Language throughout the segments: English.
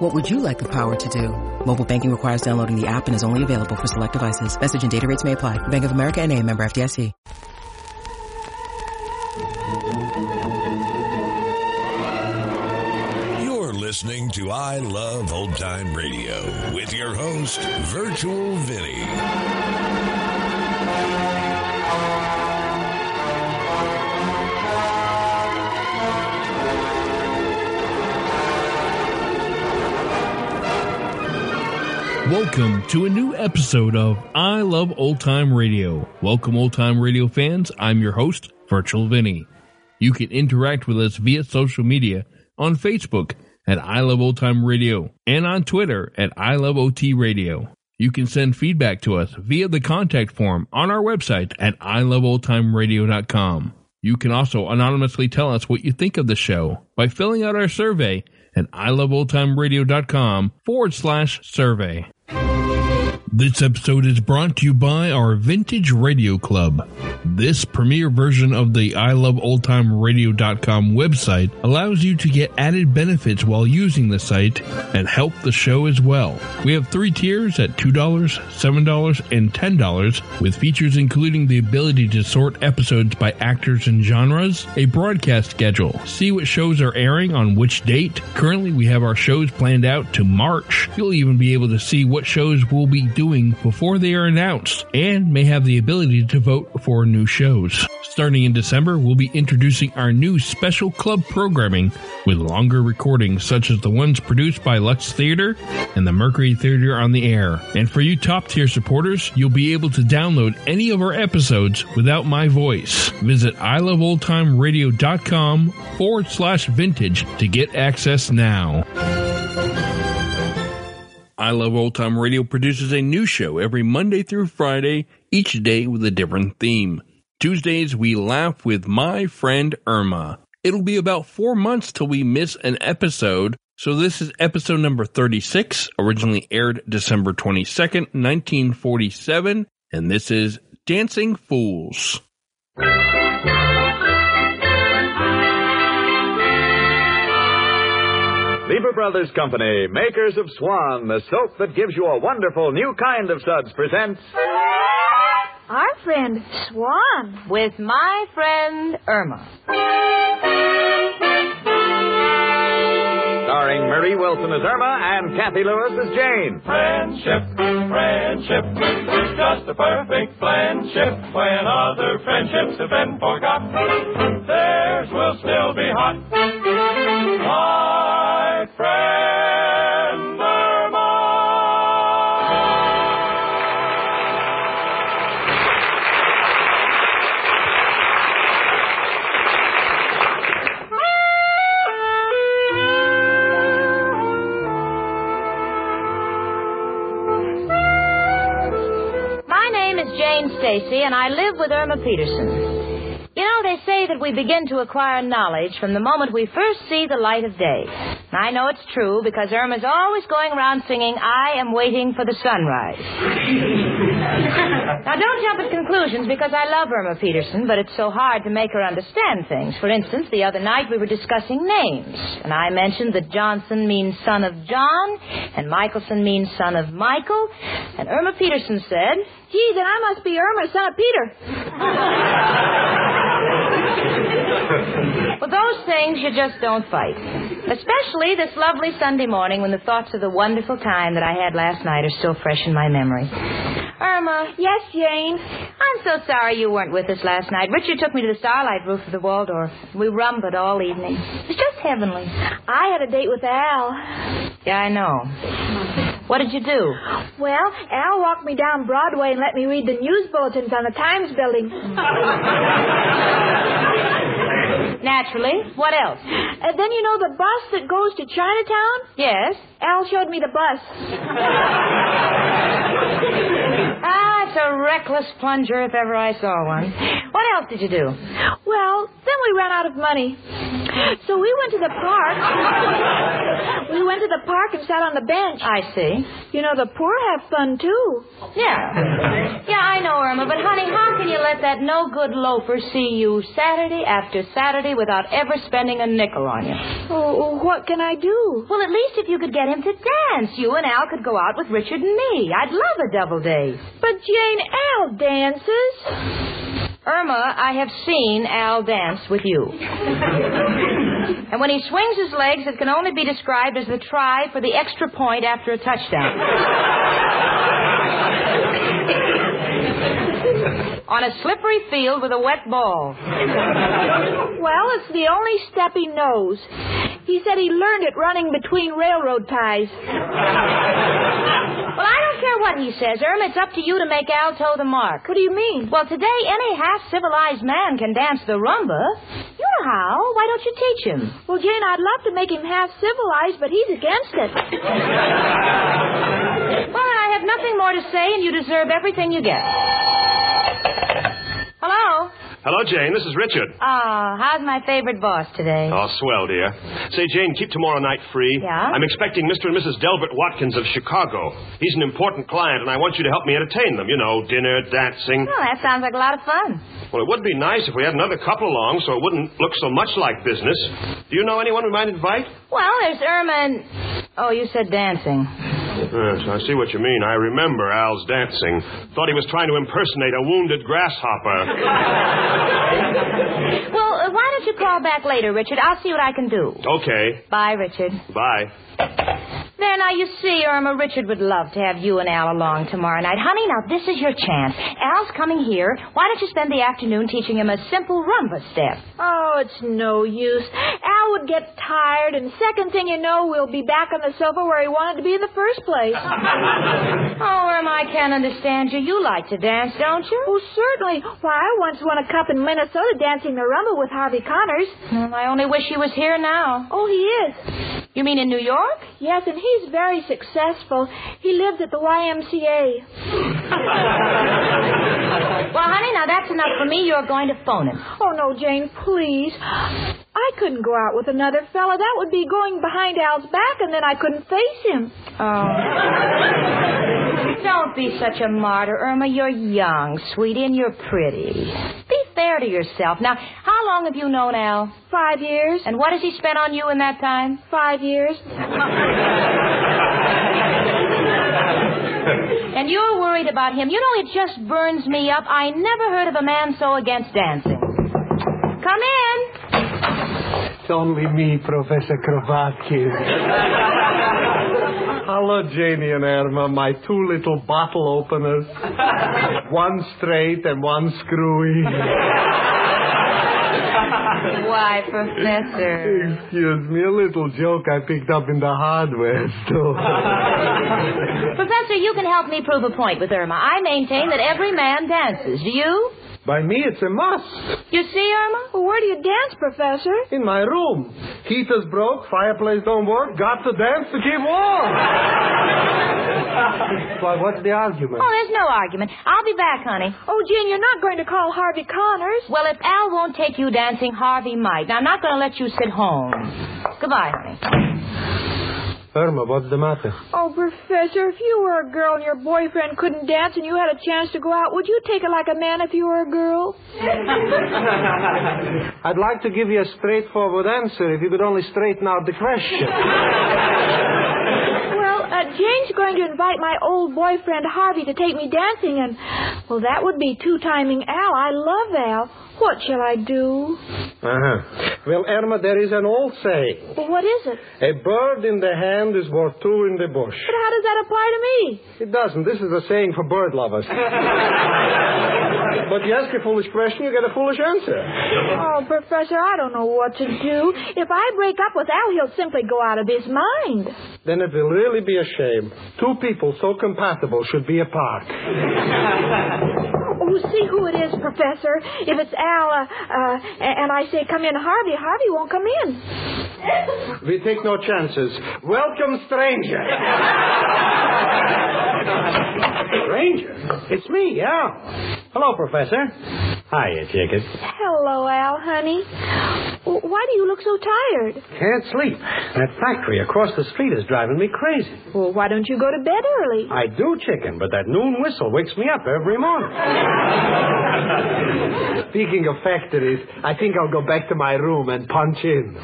What would you like the power to do? Mobile banking requires downloading the app and is only available for select devices. Message and data rates may apply. Bank of America and a member FDIC. You're listening to I Love Old Time Radio with your host, Virtual Vinny. Welcome to a new episode of I Love Old Time Radio. Welcome, old time radio fans. I'm your host, Virtual Vinny. You can interact with us via social media on Facebook at I Love Old Time Radio and on Twitter at I Love OT Radio. You can send feedback to us via the contact form on our website at iloveoldtimeradio.com. You can also anonymously tell us what you think of the show by filling out our survey at iloveoldtimeradio.com forward slash survey. This episode is brought to you by our Vintage Radio Club. This premiere version of the I Love iloveoldtimeradio.com website allows you to get added benefits while using the site and help the show as well. We have three tiers at $2, $7, and $10 with features including the ability to sort episodes by actors and genres, a broadcast schedule, see what shows are airing on which date. Currently, we have our shows planned out to March. You'll even be able to see what shows we'll be doing before they are announced and may have the ability to vote for new shows. Starting in December, we'll be introducing our new special club programming with longer recordings such as the ones produced by Lux Theater and the Mercury Theater on the Air. And for you top tier supporters, you'll be able to download any of our episodes without my voice. Visit iloveoldtimeradio.com forward slash vintage to get access now. I Love Old Time Radio produces a new show every Monday through Friday, each day with a different theme. Tuesdays, we laugh with my friend Irma. It'll be about four months till we miss an episode, so this is episode number 36, originally aired December 22nd, 1947, and this is Dancing Fools. Lever Brothers Company, makers of Swan, the soap that gives you a wonderful new kind of suds, presents. Our friend Swan. with my friend Irma. Starring Marie Wilson as Irma and Cathy Lewis as Jane. Friendship, friendship is just a perfect friendship. When other friendships have been forgot, theirs will still be hot. And I live with Irma Peterson. You know, they say that we begin to acquire knowledge from the moment we first see the light of day. I know it's true because Irma's always going around singing, I am waiting for the sunrise. now, don't jump at conclusions because I love Irma Peterson, but it's so hard to make her understand things. For instance, the other night we were discussing names, and I mentioned that Johnson means son of John, and Michelson means son of Michael, and Irma Peterson said, Gee, then I must be Irma, son of Peter. Well, those things you just don't fight. Especially this lovely Sunday morning when the thoughts of the wonderful time that I had last night are still fresh in my memory. Irma, Yes, Jane. I'm so sorry you weren't with us last night. Richard took me to the starlight roof of the Waldorf. We rumbled all evening. It was just heavenly. I had a date with Al. Yeah, I know. What did you do? Well, Al walked me down Broadway and let me read the news bulletins on the Times building. Naturally. What else? And then you know the bus that goes to Chinatown? Yes. Al showed me the bus. Ah, that's a reckless plunger if ever I saw one. What else did you do? Well, then we ran out of money. So we went to the park. we went to the park and sat on the bench. I see. You know, the poor have fun, too. Yeah. Yeah, I know, Irma, but honey, how can you let that no good loafer see you Saturday after Saturday without ever spending a nickel on you? Oh, what can I do? Well, at least if you could get him to dance, you and Al could go out with Richard and me. I'd love a double date. But Al dances. Irma, I have seen Al dance with you. and when he swings his legs, it can only be described as the try for the extra point after a touchdown. On a slippery field with a wet ball. Well, it's the only step he knows. He said he learned it running between railroad ties. Well, I don't care what he says, Irma. It's up to you to make Al toe the mark. What do you mean? Well, today any half civilized man can dance the rumba. You know how. Why don't you teach him? Well, Jane, I'd love to make him half civilized, but he's against it. Well, then I have nothing more to say, and you deserve everything you get. Hello? Hello, Jane. This is Richard. Ah, how's my favorite boss today? Oh, swell, dear. Say, Jane, keep tomorrow night free. Yeah? I'm expecting Mr. and Mrs. Delbert Watkins of Chicago. He's an important client, and I want you to help me entertain them. You know, dinner, dancing. Well, that sounds like a lot of fun. Well, it would be nice if we had another couple along so it wouldn't look so much like business. Do you know anyone we might invite? Well, there's Irma and... Oh, you said dancing. Yes, I see what you mean. I remember Al's dancing. Thought he was trying to impersonate a wounded grasshopper. Well, uh, why don't you call back later, Richard? I'll see what I can do. Okay. Bye, Richard. Bye. There, now you see, Irma, Richard would love to have you and Al along tomorrow night. Honey, now this is your chance. Al's coming here. Why don't you spend the afternoon teaching him a simple rumba step? Oh, it's no use. Al would get tired, and second thing you know, we'll be back on the sofa where he wanted to be in the first place. Oh, Irma, I can't understand you. You like to dance, don't you? Oh, certainly. Why, I once won a cup in Minnesota dancing the rumba with Harvey Connors. Hmm, I only wish he was here now. Oh, he is. You mean in New York? Yes, and he's very successful. He lives at the YMCA. Well, honey, now that's enough for me. You're going to phone him. Oh, no, Jane, please. I couldn't go out with another fella. That would be going behind Al's back, and then I couldn't face him. Oh. Don't be such a martyr, Irma. You're young, sweetie, and you're pretty. Be fair to yourself. Now, how long have you known Al? Five years. And what has he spent on you in that time? Five years. And you're worried about him. You know, it just burns me up. I never heard of a man so against dancing. Come in. It's only me, Professor Kravakis. Hello, Janie and Irma, my two little bottle openers. One straight and one screwy. Why, Professor? Excuse me, a little joke I picked up in the hardware store. Professor, you can help me prove a point with Irma. I maintain that every man dances. Do you? By me, it's a must. You see, Irma? Well, where do you dance, Professor? In my room. Heater's broke, fireplace don't work, got to dance to keep warm. Why, what's the argument? Oh, there's no argument. I'll be back, honey. Oh, Jane, you're not going to call Harvey Connors. Well, if Al won't take you dancing, Harvey might. Now, I'm not going to let you sit home. Goodbye, honey. Irma, what's the matter? Oh, Professor, if you were a girl and your boyfriend couldn't dance and you had a chance to go out, would you take it like a man if you were a girl? I'd like to give you a straightforward answer if you could only straighten out the question. Well, uh, Jane's going to invite my old boyfriend Harvey to take me dancing, and, well, that would be two timing Al. I love Al. What shall I do? Uh-huh. Well, Irma, there is an old saying. Well, what is it? A bird in the hand is worth two in the bush. But how does that apply to me? It doesn't. This is a saying for bird lovers. but you ask a foolish question, you get a foolish answer. Oh, Professor, I don't know what to do. If I break up with Al, he'll simply go out of his mind. Then it will really be a shame. Two people so compatible should be apart. Oh, see who it is, Professor. If it's Al, uh, uh, and I say come in, Harvey, Harvey won't come in. We take no chances. Welcome, stranger. stranger? It's me, Al. Hello, Professor. Hiya, chicken. Hello, Al, honey. Why do you look so tired? Can't sleep. That factory across the street is driving me crazy. Well, why don't you go to bed early? I do, chicken, but that noon whistle wakes me up every morning. Speaking of factories, I think I'll go back to my room and punch in.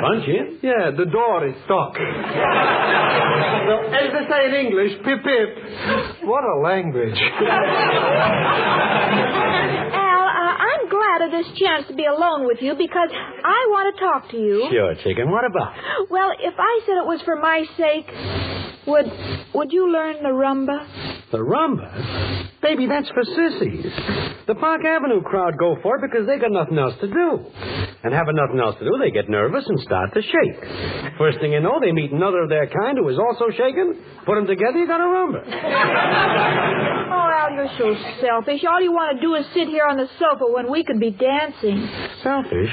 Punch in? Yeah, the door is stuck. well, as they say in English, pip pip. What a language. Al, uh, I'm glad of this chance to be alone with you because I want to talk to you. Sure, chicken. What about? Well, if I said it was for my sake, would would you learn the rumba? The rumba? Baby, that's for sissies. The Park Avenue crowd go for it because they got nothing else to do. And having nothing else to do, they get nervous and start to shake. First thing you know, they meet another of their kind who is also shaking. Put them together, you got a rumba. Oh, Al, you're so selfish. All you want to do is sit here on the sofa when we could be dancing. Selfish?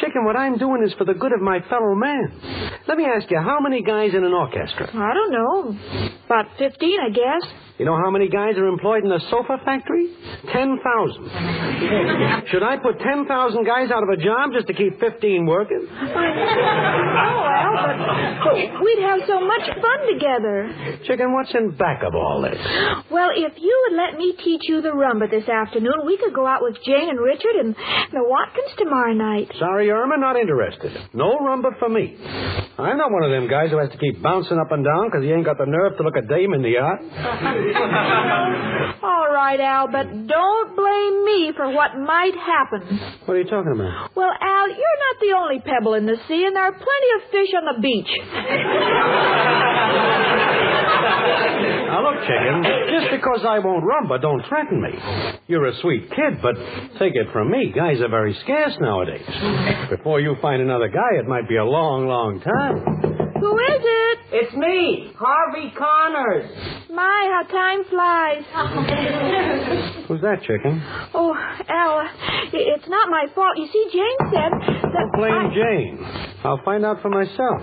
Chicken, what I'm doing is for the good of my fellow man. Let me ask you, how many guys in an orchestra? I don't know. About 15, I guess. You know how many guys are employed in the sofa factory? 10,000. Should I put 10,000 guys out of a job just to keep 15 working? Oh, but, but we'd have so much fun together. Chicken, what's in back of all this? Well, if you would let me teach you the rumba this afternoon, we could go out with Jane and Richard and the Watkins tomorrow night. Sorry, Irma, not interested. No rumba for me. I'm not one of them guys who has to keep bouncing up and down because he ain't got the nerve to look a dame in the eye. All right, Al, but don't blame me for what might happen. What are you talking about? Well, Al, you're not the only pebble in the sea, and there are plenty of fish on the beach. Now, look, chicken, just because I won't rumba, don't threaten me. You're a sweet kid, but take it from me, guys are very scarce nowadays. Before you find another guy, it might be a long, long time. Who is it? It's me, Harvey Connors. My, how time flies. Who's that, chicken? Oh, Al, it's not my fault. You see, Jane said that. Don't blame I- Jane. I'll find out for myself.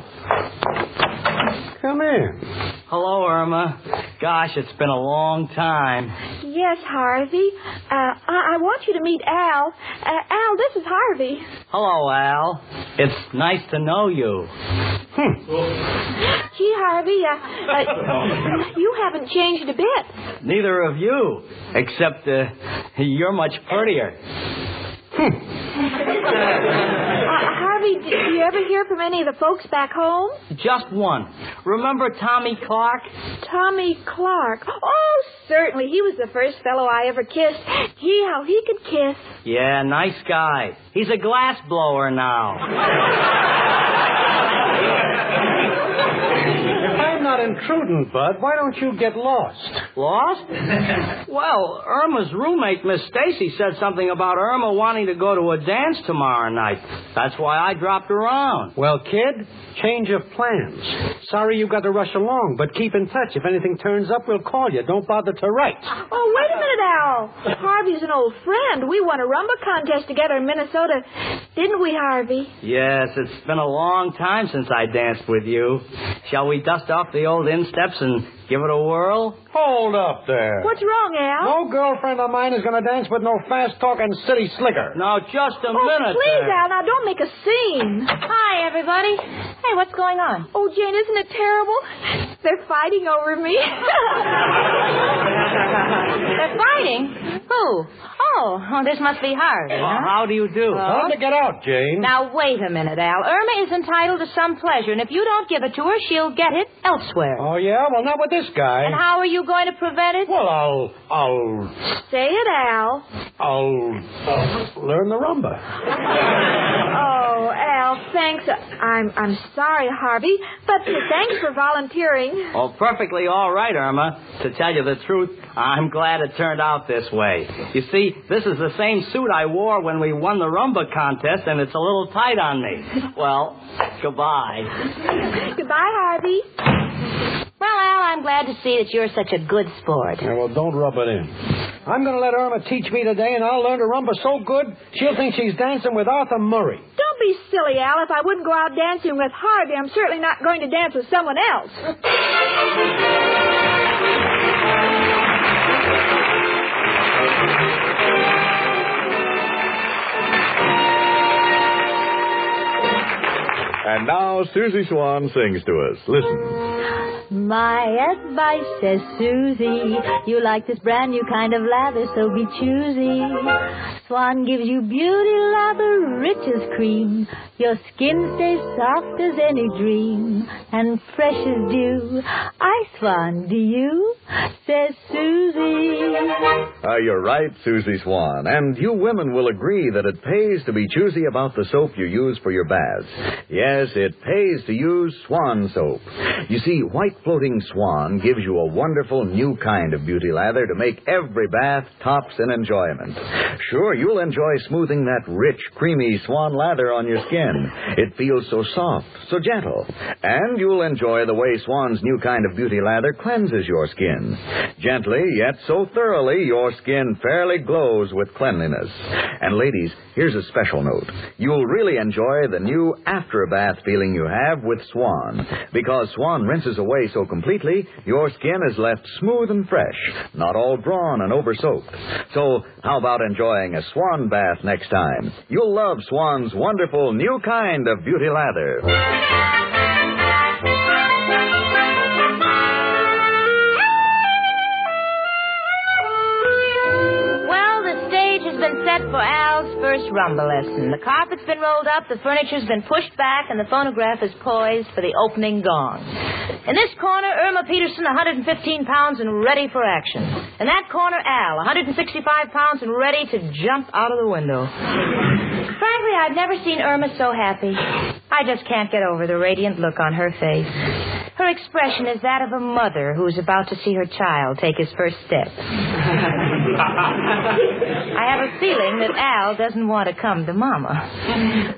Come in. Hello, Irma. Gosh, it's been a long time. Yes, Harvey. Uh, I-, I want you to meet Al. Uh, Al, this is Harvey. Hello, Al. It's nice to know you. Gee, Harvey, uh, uh, you haven't changed a bit. Neither of you, except uh, you're much prettier. Uh, Harvey, did you ever hear from any of the folks back home? Just one. Remember Tommy Clark? Tommy Clark. Oh, certainly. He was the first fellow I ever kissed. Gee, how he could kiss. Yeah, nice guy. He's a glass blower now. If I'm intruding, Bud, why don't you get lost? Lost? well, Irma's roommate, Miss Stacy, said something about Irma wanting to go to a dance tomorrow night. That's why I dropped around. Well, kid, change of plans. Sorry you've got to rush along, but keep in touch. If anything turns up, we'll call you. Don't bother to write. Oh, wait a minute, Al. Harvey's an old friend. We won a rumba contest together in Minnesota. Didn't we, Harvey? Yes, it's been a long time since I danced with you. Shall we dust off the old insteps and give it a whirl? Hold up there. What's wrong, Al? No girlfriend of mine is going to dance with no fast-talking city slicker. Now, just a Oh, minute. please, there. Al, now don't make a scene. Hi, everybody. Hey, what's going on? Oh, Jane, isn't it terrible? They're fighting over me. They're fighting? Who? Oh, oh this must be Harvey. Well, how do you do? Time to get out, Jane. Now, wait a minute, Al. Irma is entitled to some pleasure, and if you don't give it to her, she'll get it elsewhere. Oh, yeah? Well, not with this guy. And how are you going to prevent it? Well, I'll, I'll, Say it, Al. I'll. I'll, learn the rumba. Oh, Al, thanks. I'm I'm sorry, Harvey, but thanks for volunteering. Oh, perfectly all right, Irma. To tell you the truth, I'm glad it turned out this way. You see, this is the same suit I wore when we won the rumba contest, and it's a little tight on me. Well, goodbye. Goodbye, Harvey. Well, Al, I'm glad to see that you're such a good sport. Yeah, well, don't rub it in. I'm going to let Irma teach me today, and I'll learn to rumba so good she'll think she's dancing with Arthur Murray. Don't be silly, Al. If I wouldn't go out dancing with Harvey, I'm certainly not going to dance with someone else. And now Susie Swan sings to us. Listen. My advice says Susie, you like this brand new kind of lather, so be choosy. Swan gives you beauty lather, rich as cream. Your skin stays soft as any dream, and fresh as dew. I Swan, do you? Says Susie. Uh, you're right, Susie Swan. And you women will agree that it pays to be choosy about the soap you use for your baths. Yes, it pays to use Swan soap. You see, white floating Swan gives you a wonderful new kind of beauty lather to make every bath tops in enjoyment. Sure, you'll enjoy smoothing that rich, creamy Swan lather on your skin. It feels so soft, so gentle. And you'll enjoy the way Swan's new kind of beauty lather cleanses your skin. Gently, yet so thoroughly, your skin fairly glows with cleanliness. And ladies, here's a special note. You'll really enjoy the new after bath feeling you have with Swan. Because Swan rinses so completely, your skin is left smooth and fresh, not all drawn and over soaked. So, how about enjoying a Swan bath next time? You'll love Swan's wonderful new kind of beauty lather. Rumba lesson. The carpet's been rolled up, the furniture's been pushed back, and the phonograph is poised for the opening gong. In this corner, Irma Peterson, 115 pounds and ready for action. In that corner, Al, 165 pounds and ready to jump out of the window. Frankly, I've never seen Irma so happy. I just can't get over the radiant look on her face. Her expression is that of a mother who's about to see her child take his first step. I have a feeling that Al doesn't want to come to Mama.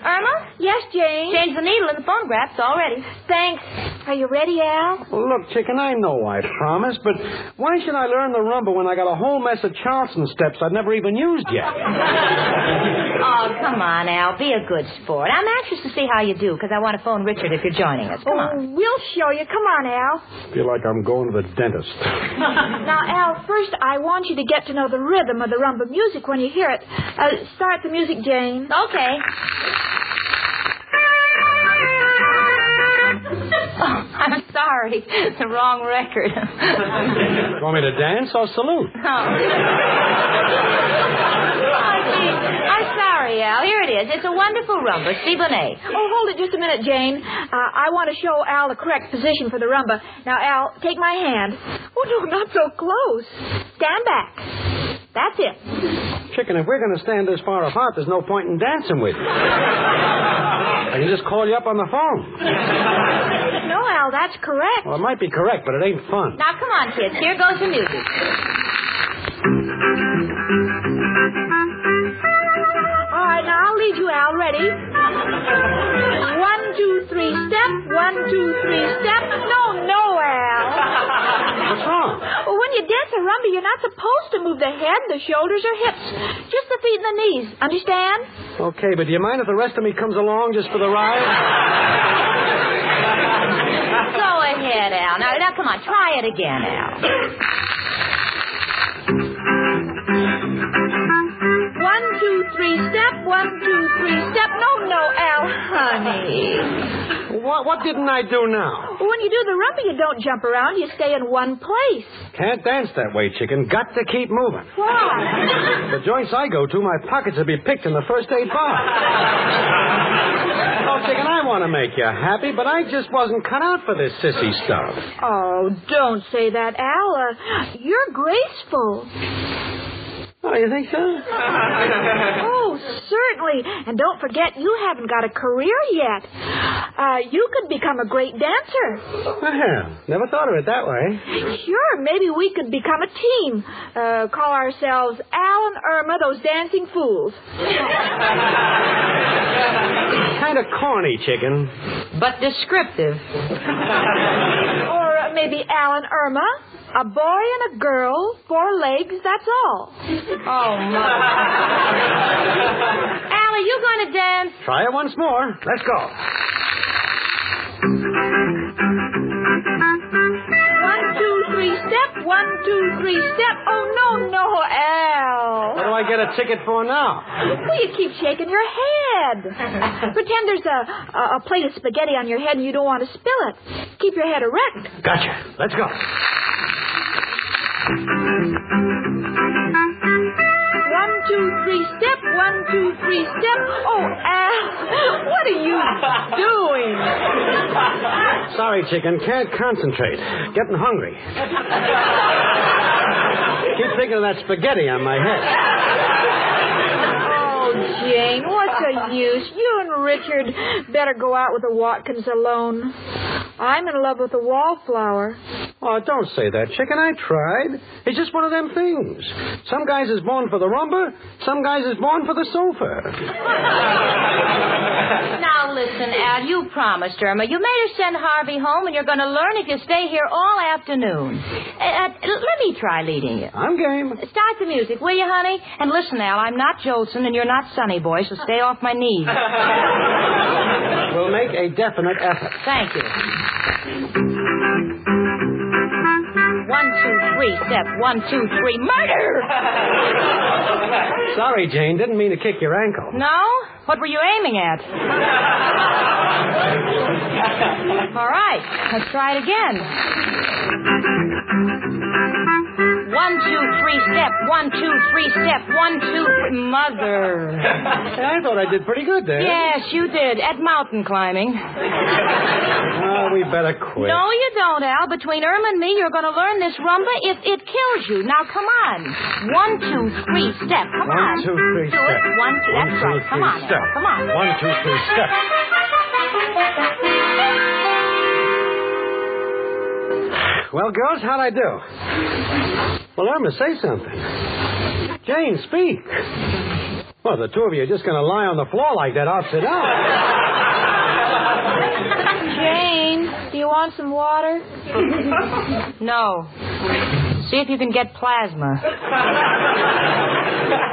Irma? Yes, Jane? Change the needle in the phonograph's already. Thanks. Are you ready, Al? Well, look, chicken, I know I promised, but why should I learn the rumba when I got a whole mess of Charleston steps I've never even used yet? Oh, come on, Al. Be a good sport. I'm anxious to see how you do because I want to phone Richard if you're joining us. Come on. Oh, we'll show you. Come on, Al. feel like I'm going to the dentist. Now, Al, first I want you to get to know the rhythm of the rumba music when you hear it. Uh, start the music, Jane. Okay. Oh, I'm sorry. The wrong record. You want me to dance or salute? Oh. Oh, gee. I'm sorry, Al. Here it is. It's a wonderful rumba. Steve Bonet. Oh, hold it just a minute, Jane. Uh, I want to show Al the correct position for the rumba. Now, Al, take my hand. Oh, no, not so close. Stand back. That's it. Chicken, if we're going to stand this far apart, there's no point in dancing with you. I can just call you up on the phone. No, Al, that's correct. Well, it might be correct, but it ain't fun. Now, come on, kids. Here goes the music. Dance you're not supposed to move the head, the shoulders, or hips. Just the feet and the knees. Understand? Okay, but do you mind if the rest of me comes along just for the ride? Go ahead, Al. Now, now, come on. Try it again, Al. One, two, three, step. One, two, three, step. No, no, Al, honey. What, what didn't I do now? When you do the rumba, you don't jump around. You stay in one place. Can't dance that way, chicken. Got to keep moving. Why? The joints I go to, my pockets will be picked in the first aid box. oh, chicken, I want to make you happy, but I just wasn't cut out for this sissy stuff. Oh, don't say that, Al. Uh, you're graceful. Oh, you think so? Oh, certainly. And don't forget, you haven't got a career yet. Uh, you could become a great dancer. Well, never thought of it that way. Sure, maybe we could become a team. Uh, call ourselves Al and Irma, those dancing fools. Kind of corny, chicken. But descriptive. Or uh, maybe Al and Irma. A boy and a girl, four legs, that's all. Oh, Mother. Al, are you going to dance? Try it once more. Let's go. One, two, three, step. One, two, three, step. Oh, no, no, Al. What do I get a ticket for now? Well, you keep shaking your head. Pretend there's a, a, a plate of spaghetti on your head and you don't want to spill it. Keep your head erect. Gotcha. Let's go. One, two, three, step. One, two, three, step. Oh, Al, what are you doing? Sorry, chicken. Can't concentrate. Getting hungry. Keep thinking of that spaghetti on my head. Oh, Jane, what's the use? You and Richard better go out with the Watkins alone. I'm in love with the wallflower. Oh, don't say that, chicken. I tried. It's just one of them things. Some guys is born for the rumba, some guys is born for the sofa. Now listen, Al, you promised Irma. You made her send Harvey home, and you're going to learn if you stay here all afternoon. Uh, uh, let me try leading you. I'm game. Start the music, will you, honey? And listen, Al, I'm not Jolson, and you're not Sonny Boy, so stay off my knees. We'll make a definite effort. Thank you. One, two, three, step. One, two, three, murder! Sorry, Jane. Didn't mean to kick your ankle. No? What were you aiming at? All right, let's try it again. One, two, three, step. One, two, three, step. One, two, three. Mother. I thought I did pretty good there. Yes, you did. At mountain climbing. Oh, we better quit. No, you don't, Al. Between Irma and me, you're going to learn this rumba if it kills you. Now, come on. One, two, three, step. Come One, on. One, two, three, Do step. it. One, two. One, That's two, right. Come on. step. Al. Come on. One, two, three, step. Well, girls, how'd I do? Well, Irma, say something. Jane, speak. Well, the two of you are just going to lie on the floor like that upside down. Jane, do you want some water? No. See if you can get plasma.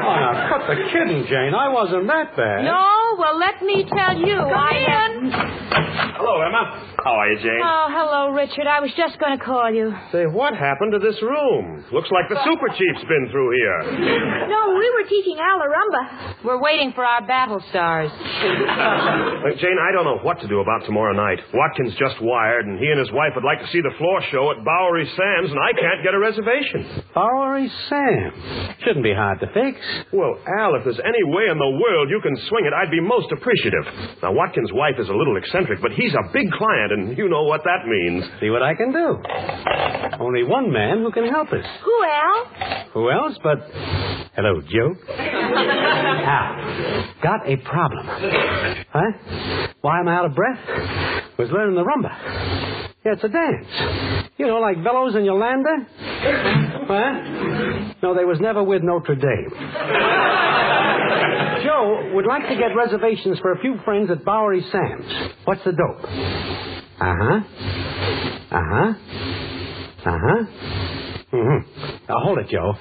Oh, now, cut the kidding, Jane. I wasn't that bad. No? Well, let me tell you. I in. Hello, Emma. How are you, Jane? Oh, hello, Richard. I was just going to call you. Say, what happened to this room? Looks like the Super Chief's been through here. No, we were teaching Alarumba. We're waiting for our battle stars. Uh, Jane, I don't know what to do about tomorrow night. Watkins just wired, and he and his wife would like to see the floor show at Bowery Sam's, and I can't get a reservation. Bowery Sam. Shouldn't be hard to fix. Well, Al, if there's any way in the world you can swing it, I'd be most appreciative. Now, Watkins' wife is a little eccentric, but he's a big client, and you know what that means. See what I can do. Only one man who can help us. Who, Al? Who else but. Hello, Joe. Al. Got a problem. Huh? Why am I out of breath? Was learning the rumba. Yeah, it's a dance. You know, like Veloz and Yolanda? Huh? No, they was never with Notre Dame. Joe would like to get reservations for a few friends at Bowery Sam's. What's the dope? Uh huh. Uh huh. Uh huh. Mm-hmm. Now hold it, Joe.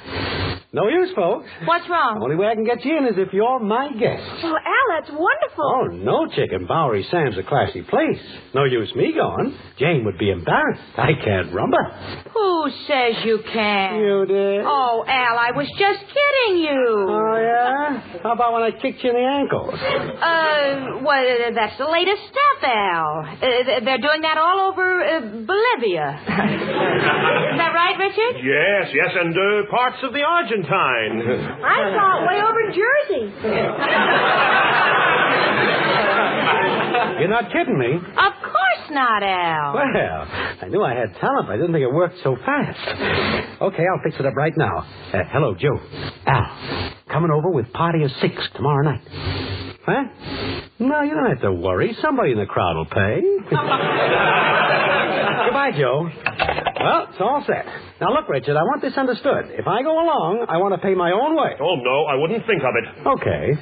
No use, folks. What's wrong? The only way I can get you in is if you're my guest. Oh, Al, that's wonderful. Oh, no, chicken. Bowery Sam's a classy place. No use me going. Jane would be embarrassed. I can't rumba. Who says you can? You did. Oh, Al, I was just kidding you. Oh, yeah? How about when I kicked you in the ankles? Uh, well, that's the latest stuff, Al. Uh, they're doing that all over uh, Bolivia. Is that right, Richard? Yes, yes, and uh, parts of the Argentine. I saw it way over in Jersey. You're not kidding me. Of course not, Al. Well, I knew I had talent, but I didn't think it worked so fast. Okay, I'll fix it up right now. Uh, hello, Joe. Al, coming over with party of six tomorrow night. Huh? No, you don't have to worry. Somebody in the crowd will pay. Goodbye, Joe. Well, it's all set. Now, look, Richard, I want this understood. If I go along, I want to pay my own way. Oh, no, I wouldn't think of it. Okay.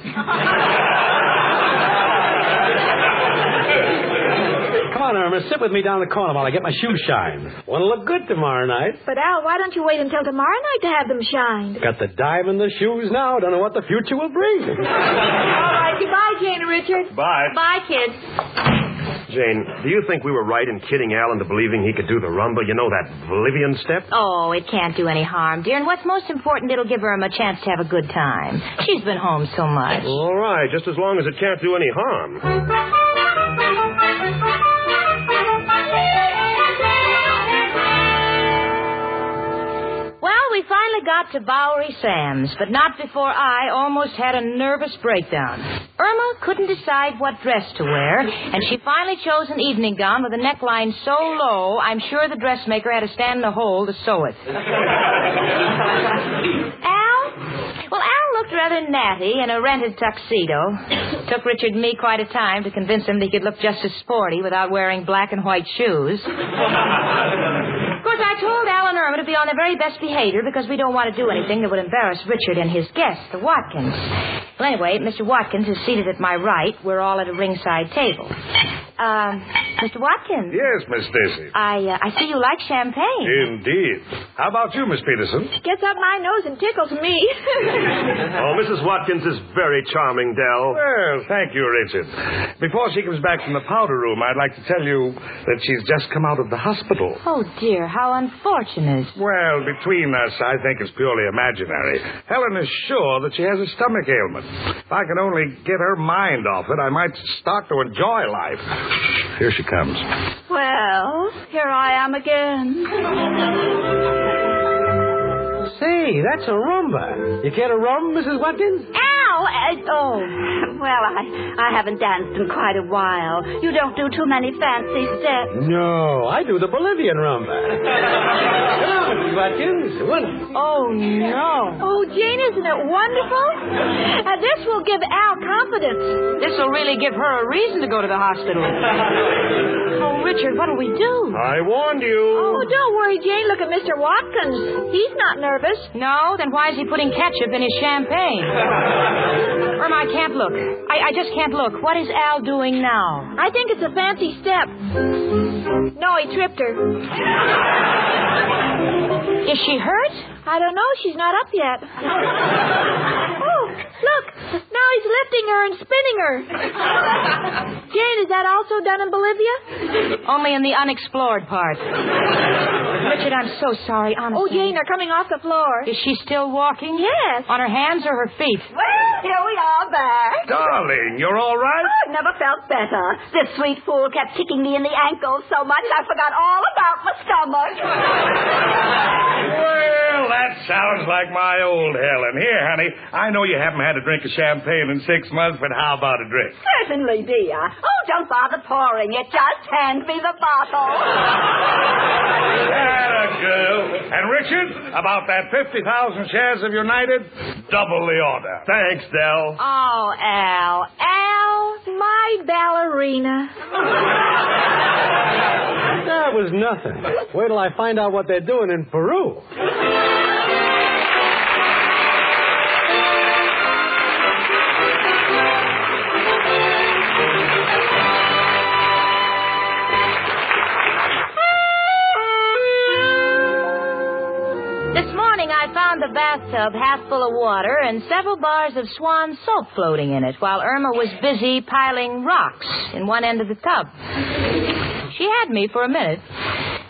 Come on, on, Irma. Sit with me down the corner while I get my shoes shined. Want to look good tomorrow night. But, Al, why don't you wait until tomorrow night to have them shined? Got the dime in the shoes now. Don't know what the future will bring. All right, goodbye, Jane and Richard. Bye. Bye, kids. Jane, do you think we were right in kidding Al into believing he could do the rumba? You know that Bolivian step? Oh, it can't do any harm, dear. And what's most important, it'll give her a chance to have a good time. She's been home so much. All right, just as long as it can't do any harm. We finally got to Bowery Sam's, but not before I almost had a nervous breakdown. Irma couldn't decide what dress to wear, and she finally chose an evening gown with a neckline so low, I'm sure the dressmaker had to stand in the hole to sew it. Al? Well, Al looked rather natty in a rented tuxedo. Took Richard and me quite a time to convince him that he could look just as sporty without wearing black and white shoes. I told Al and Irma to be on the very best behavior because we don't want to do anything that would embarrass Richard and his guest, the Watkins. Well, anyway, Mr. Watkins is seated at my right. We're all at a ringside table. Um, Mr. Watkins. Yes, Miss Stacy. I uh, I see you like champagne. Indeed. How about you, Miss Peterson? Gets up my nose and tickles me. Oh, Mrs. Watkins is very charming, Dell. Well, thank you, Richard. Before she comes back from the powder room, I'd like to tell you that she's just come out of the hospital. Oh, dear, how unfortunate. Well, between us, I think it's purely imaginary. Helen is sure that she has a stomach ailment. If I could only get her mind off it, I might start to enjoy life. Here she comes. well, here I am again. Say, that's a rumba. You care to rum, Mrs. Watkins? Ow! Uh, oh, well, I, I haven't danced in quite a while. You don't do too many fancy steps. No, I do the Bolivian rumba. Come on, Mrs. Watkins. One. Oh, no. Oh, Jane, isn't it wonderful? Uh, this will give Al confidence. This will really give her a reason to go to the hospital. oh, Richard, what'll we do? I warned you. Oh, don't worry, Jane. Look at Mr. Watkins. He's not nervous. No, then why is he putting ketchup in his champagne? Irma, I can't look. I, I just can't look. What is Al doing now? I think it's a fancy step. No, he tripped her. Is she hurt? I don't know. She's not up yet. Oh, look. Now he's lifting her and spinning her. Jane, is that also done in Bolivia? Only in the unexplored part. Richard, I'm so sorry, honestly. Oh, Jane, they're coming off the floor. Is she still walking? Yes. On her hands or her feet? Well, here we are back. Darling, you're all right? I've never felt better. This sweet fool kept kicking me in the ankles so much I forgot all about my stomach. Well, that sounds like my old Helen. Here, honey, I know you haven't had a drink of champagne in six months, but how about a drink? Certainly, dear. Oh, don't bother pouring it. Just hand me the bottle. Atta girl. And Richard, about that 50,000 shares of United, double the order. Thanks, Dell. Oh, Al. Al. My ballerina. That was nothing. Wait till I find out what they're doing in Peru. Found the bathtub half full of water and several bars of swan soap floating in it while Irma was busy piling rocks in one end of the tub. She had me for a minute.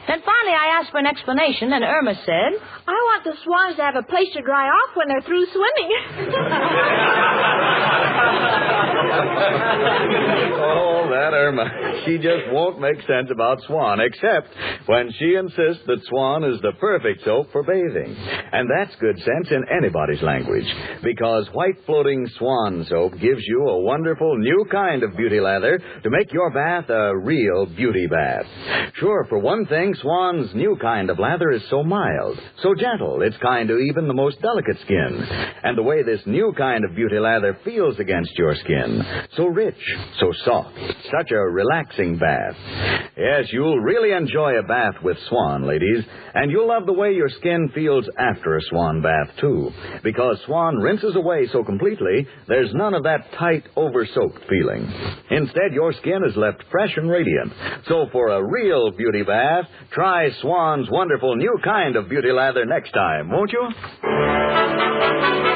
Then finally I asked for an explanation and Irma said, I want the swans to have a place to dry off when they're through swimming. Oh, that Irma. She just won't make sense about Swan, except when she insists that Swan is the perfect soap for bathing. And that's good sense in anybody's language, because white floating Swan soap gives you a wonderful new kind of beauty lather to make your bath a real beauty bath. Sure, for one thing, Swan's new kind of lather is so mild, so gentle, it's kind to even the most delicate skin. And the way this new kind of beauty lather feels against your skin, so rich, so soft, such a relaxing bath. Yes, you'll really enjoy a bath with Swan, ladies, and you'll love the way your skin feels after a Swan bath, too. Because Swan rinses away so completely, there's none of that tight, over-soaked feeling. Instead, your skin is left fresh and radiant. So for a real beauty bath, try Swan's wonderful new kind of beauty lather next time, won't you?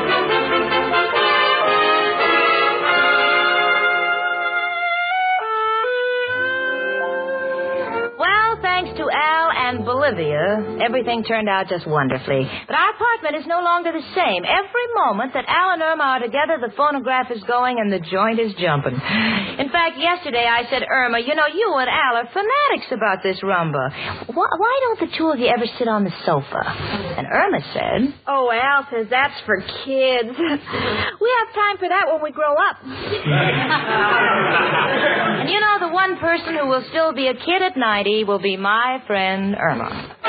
And Bolivia, everything turned out just wonderfully. But our apartment is no longer the same. Every moment that Al and Irma are together, the phonograph is going and the joint is jumping. In fact, yesterday I said, Irma, you know, you and Al are fanatics about this rumba. Why, why don't the two of you ever sit on the sofa? And Irma said, Oh, Al says that's for kids. we have time for that when we grow up. and you know, the one person who will still be a kid at 90 will be my friend Irma. Thank.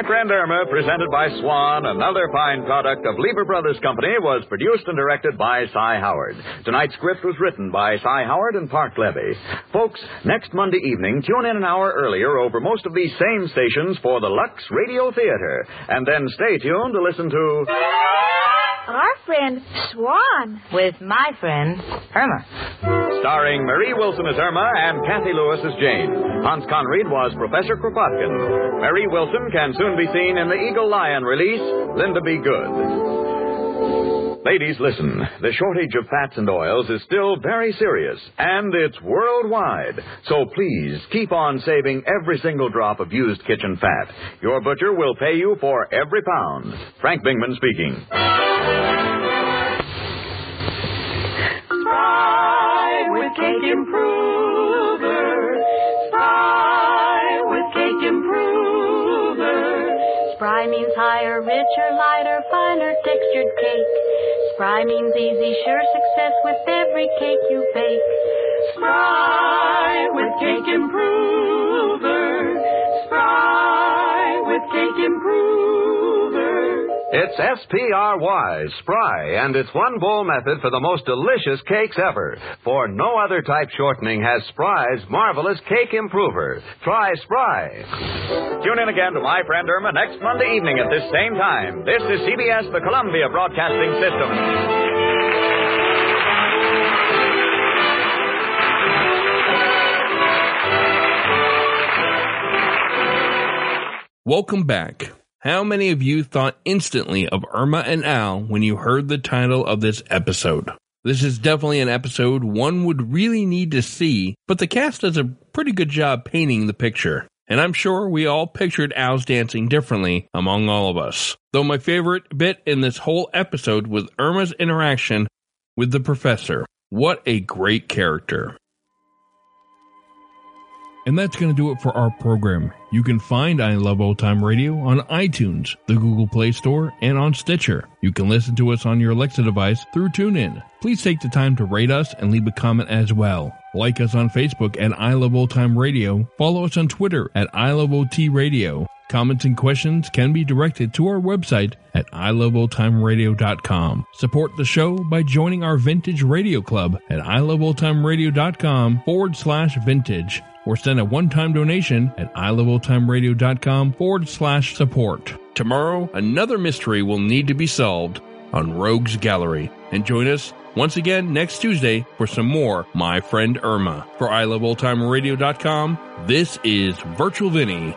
My Friend Irma, presented by Swan, another fine product of Lever Brothers Company, was produced and directed by Cy Howard. Tonight's script was written by Cy Howard and Parke Levy. Folks, next Monday evening, tune in an hour earlier over most of these same stations for the Lux Radio Theater. And then stay tuned to listen to. Our friend Swan. With my friend Irma. Starring Marie Wilson as Irma and Cathy Lewis as Jane. Hans Conried was Professor Kropotkin. Marie Wilson can soon be seen in the Eagle Lion release, Linda Be Good. Ladies, listen. The shortage of fats and oils is still very serious, and it's worldwide. So please keep on saving every single drop of used kitchen fat. Your butcher will pay you for every pound. Frank Bingman speaking. Cake Improver. Spry with Cake Improver. Spry means higher, richer, lighter, finer textured cake. Spry means easy, sure success with every cake you bake. Spry with Cake Improver. It's S-P-R-Y, Spry, and it's one bowl method for the most delicious cakes ever. For no other type shortening has Spry's marvelous cake improver. Try Spry. Tune in again to My Friend Irma next Monday evening at this same time. This is CBS, the Columbia Broadcasting System. Welcome back. How many of you thought instantly of Irma and Al when you heard the title of this episode? This is definitely an episode one would really need to see, but the cast does a pretty good job painting the picture. And I'm sure we all pictured Al's dancing differently among all of us. Though my favorite bit in this whole episode was Irma's interaction with the professor. What a great character. And that's going to do it for our program. You can find I Love Old Time Radio on iTunes, the Google Play Store, and on Stitcher. You can listen to us on your Alexa device through TuneIn. Please take the time to rate us and leave a comment as well. Like us on Facebook at I Love Old Time Radio. Follow us on Twitter at I Love OT Radio. Comments and questions can be directed to our website at iloveoldtimeradio.com. Support the show by joining our Vintage Radio Club at iloveoldtimeradio.com forward slash vintage or send a one-time donation at iloveoldtimeradio.com forward slash support. Tomorrow, another mystery will need to be solved on Rogues Gallery. And join us once again next Tuesday for some more My Friend Irma. For iloveoldtimeradio.com, this is Virtual Vinny